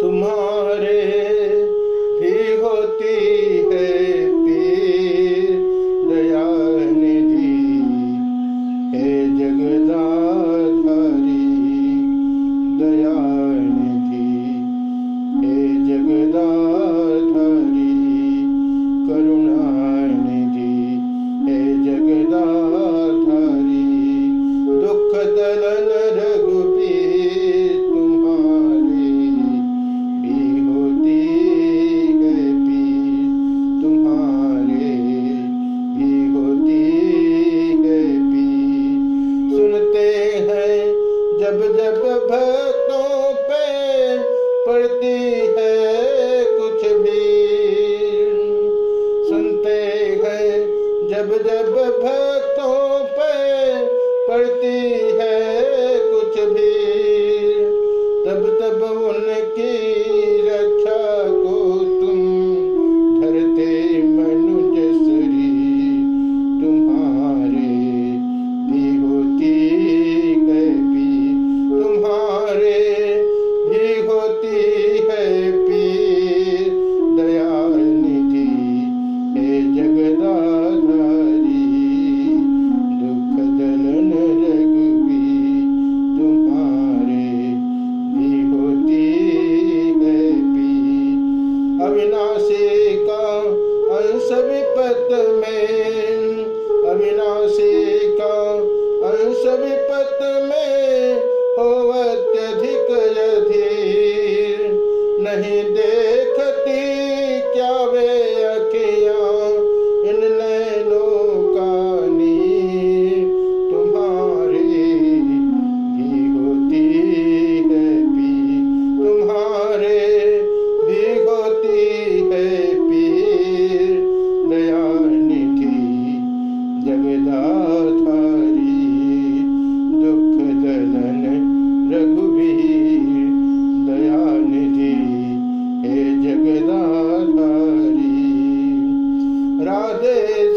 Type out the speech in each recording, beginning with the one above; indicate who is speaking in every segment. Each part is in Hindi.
Speaker 1: तुम्हारे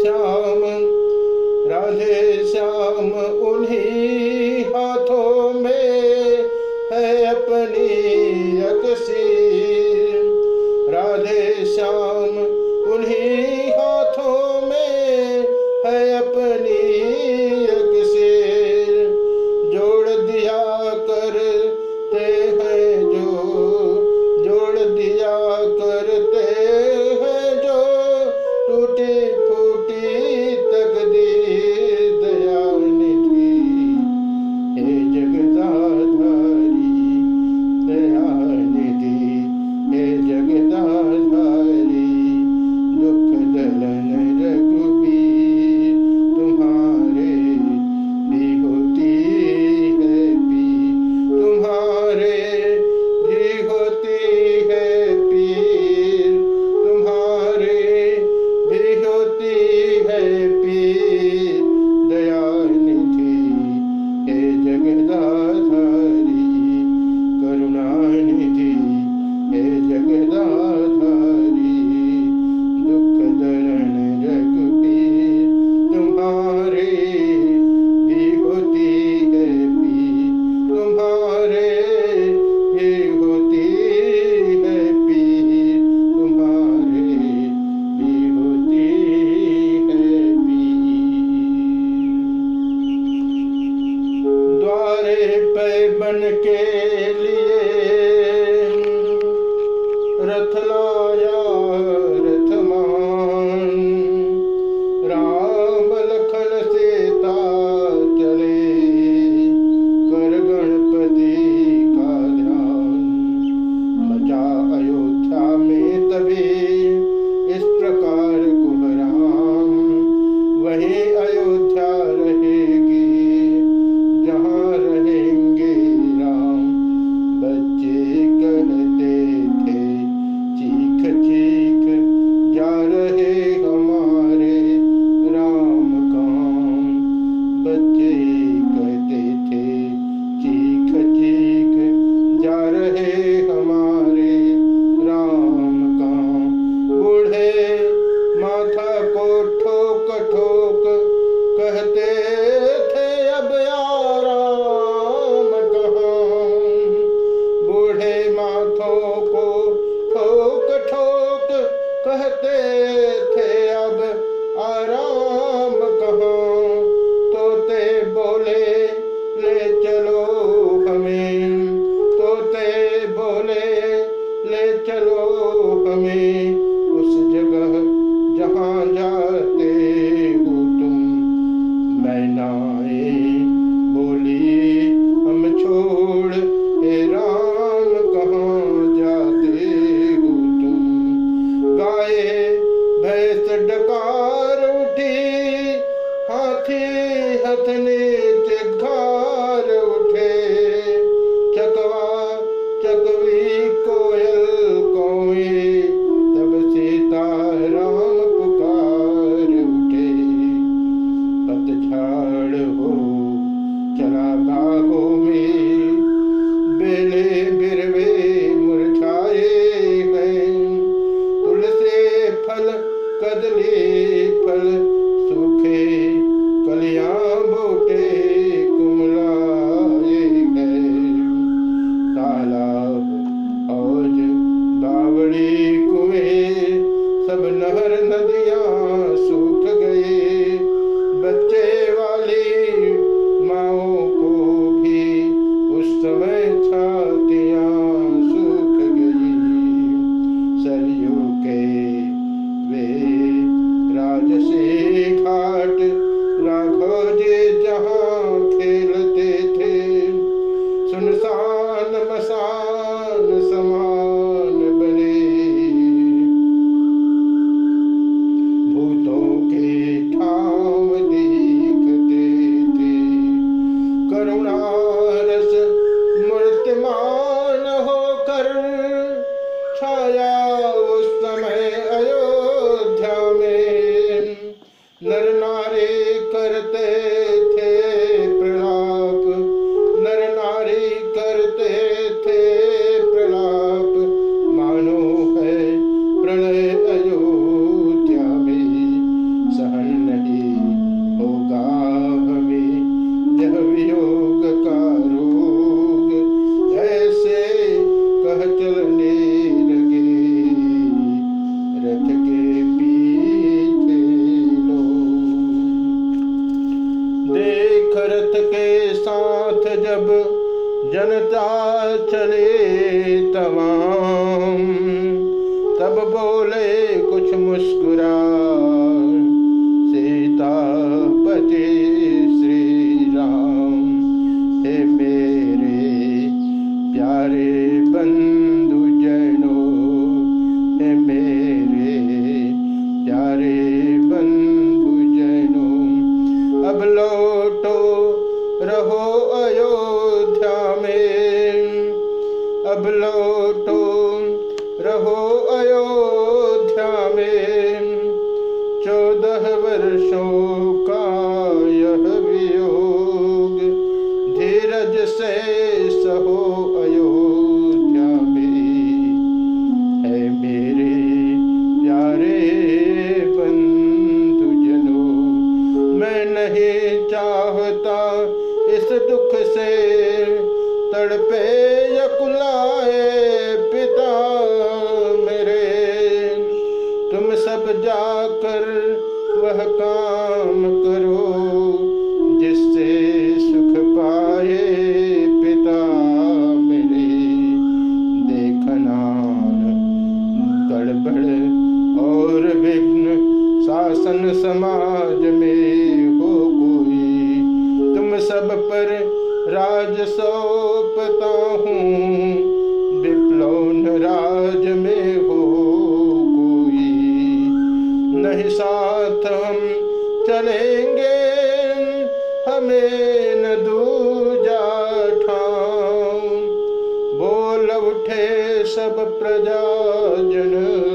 Speaker 1: श्याम ले चलो उठे सब प्रजाजन जहाँ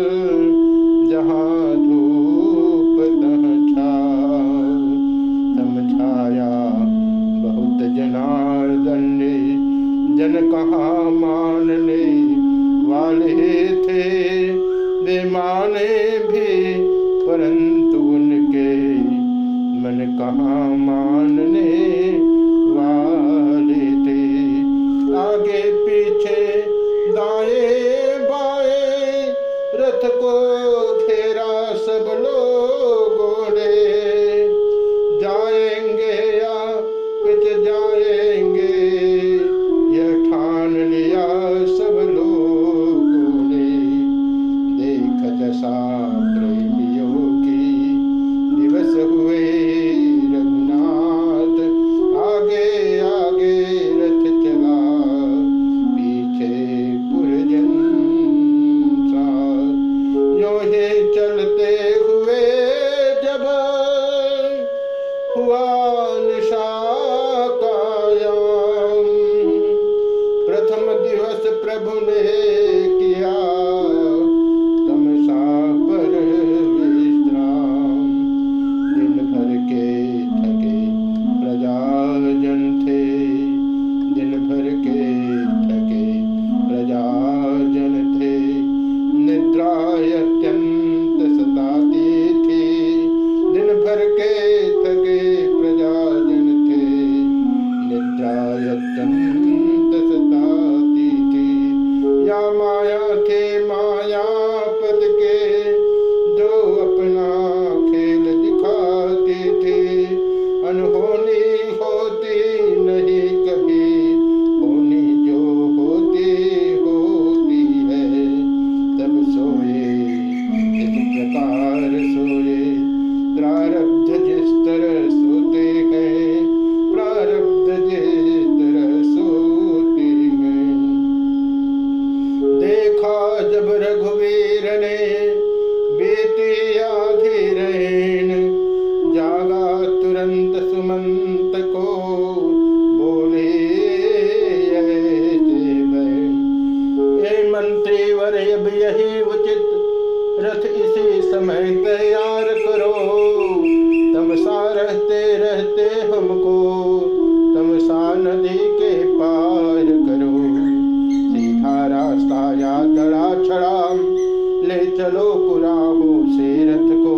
Speaker 1: कुराहू से रथ को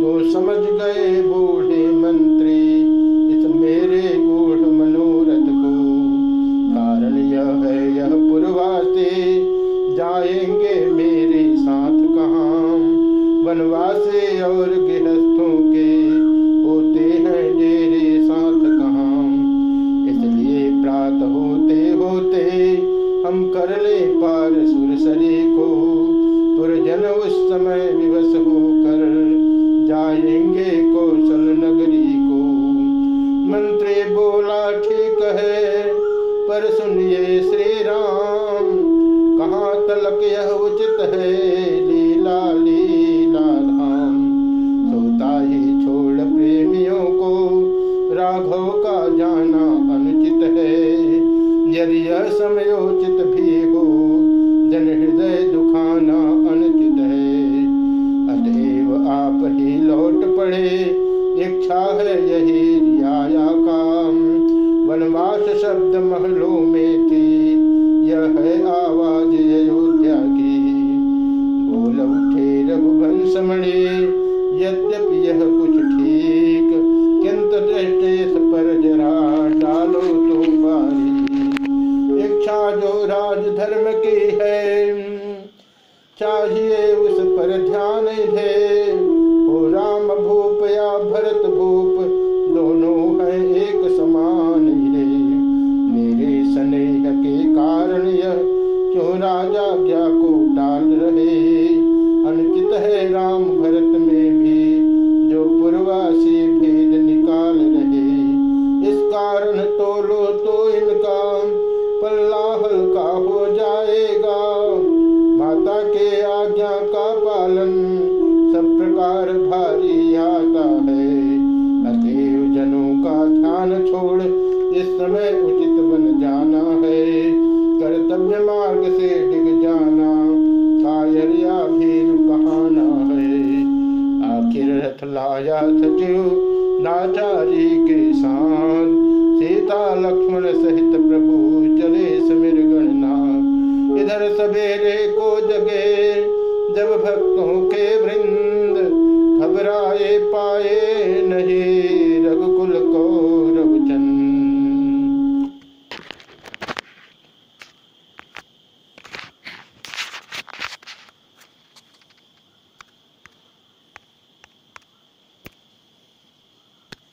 Speaker 1: तो समझ गए वो समय विवश होकर जाएँगे कौशल नगरी को। मंत्री बोला, ठीक है, पर सुनिए श्री राम कहाँ तलक यह उचित है लीला लीला धाम? सोता ही छोड़ प्रेमियों को, राघव का जाना अनुचित है। यदि यह समय धर्म की है। चाहिए उस पर ध्यान है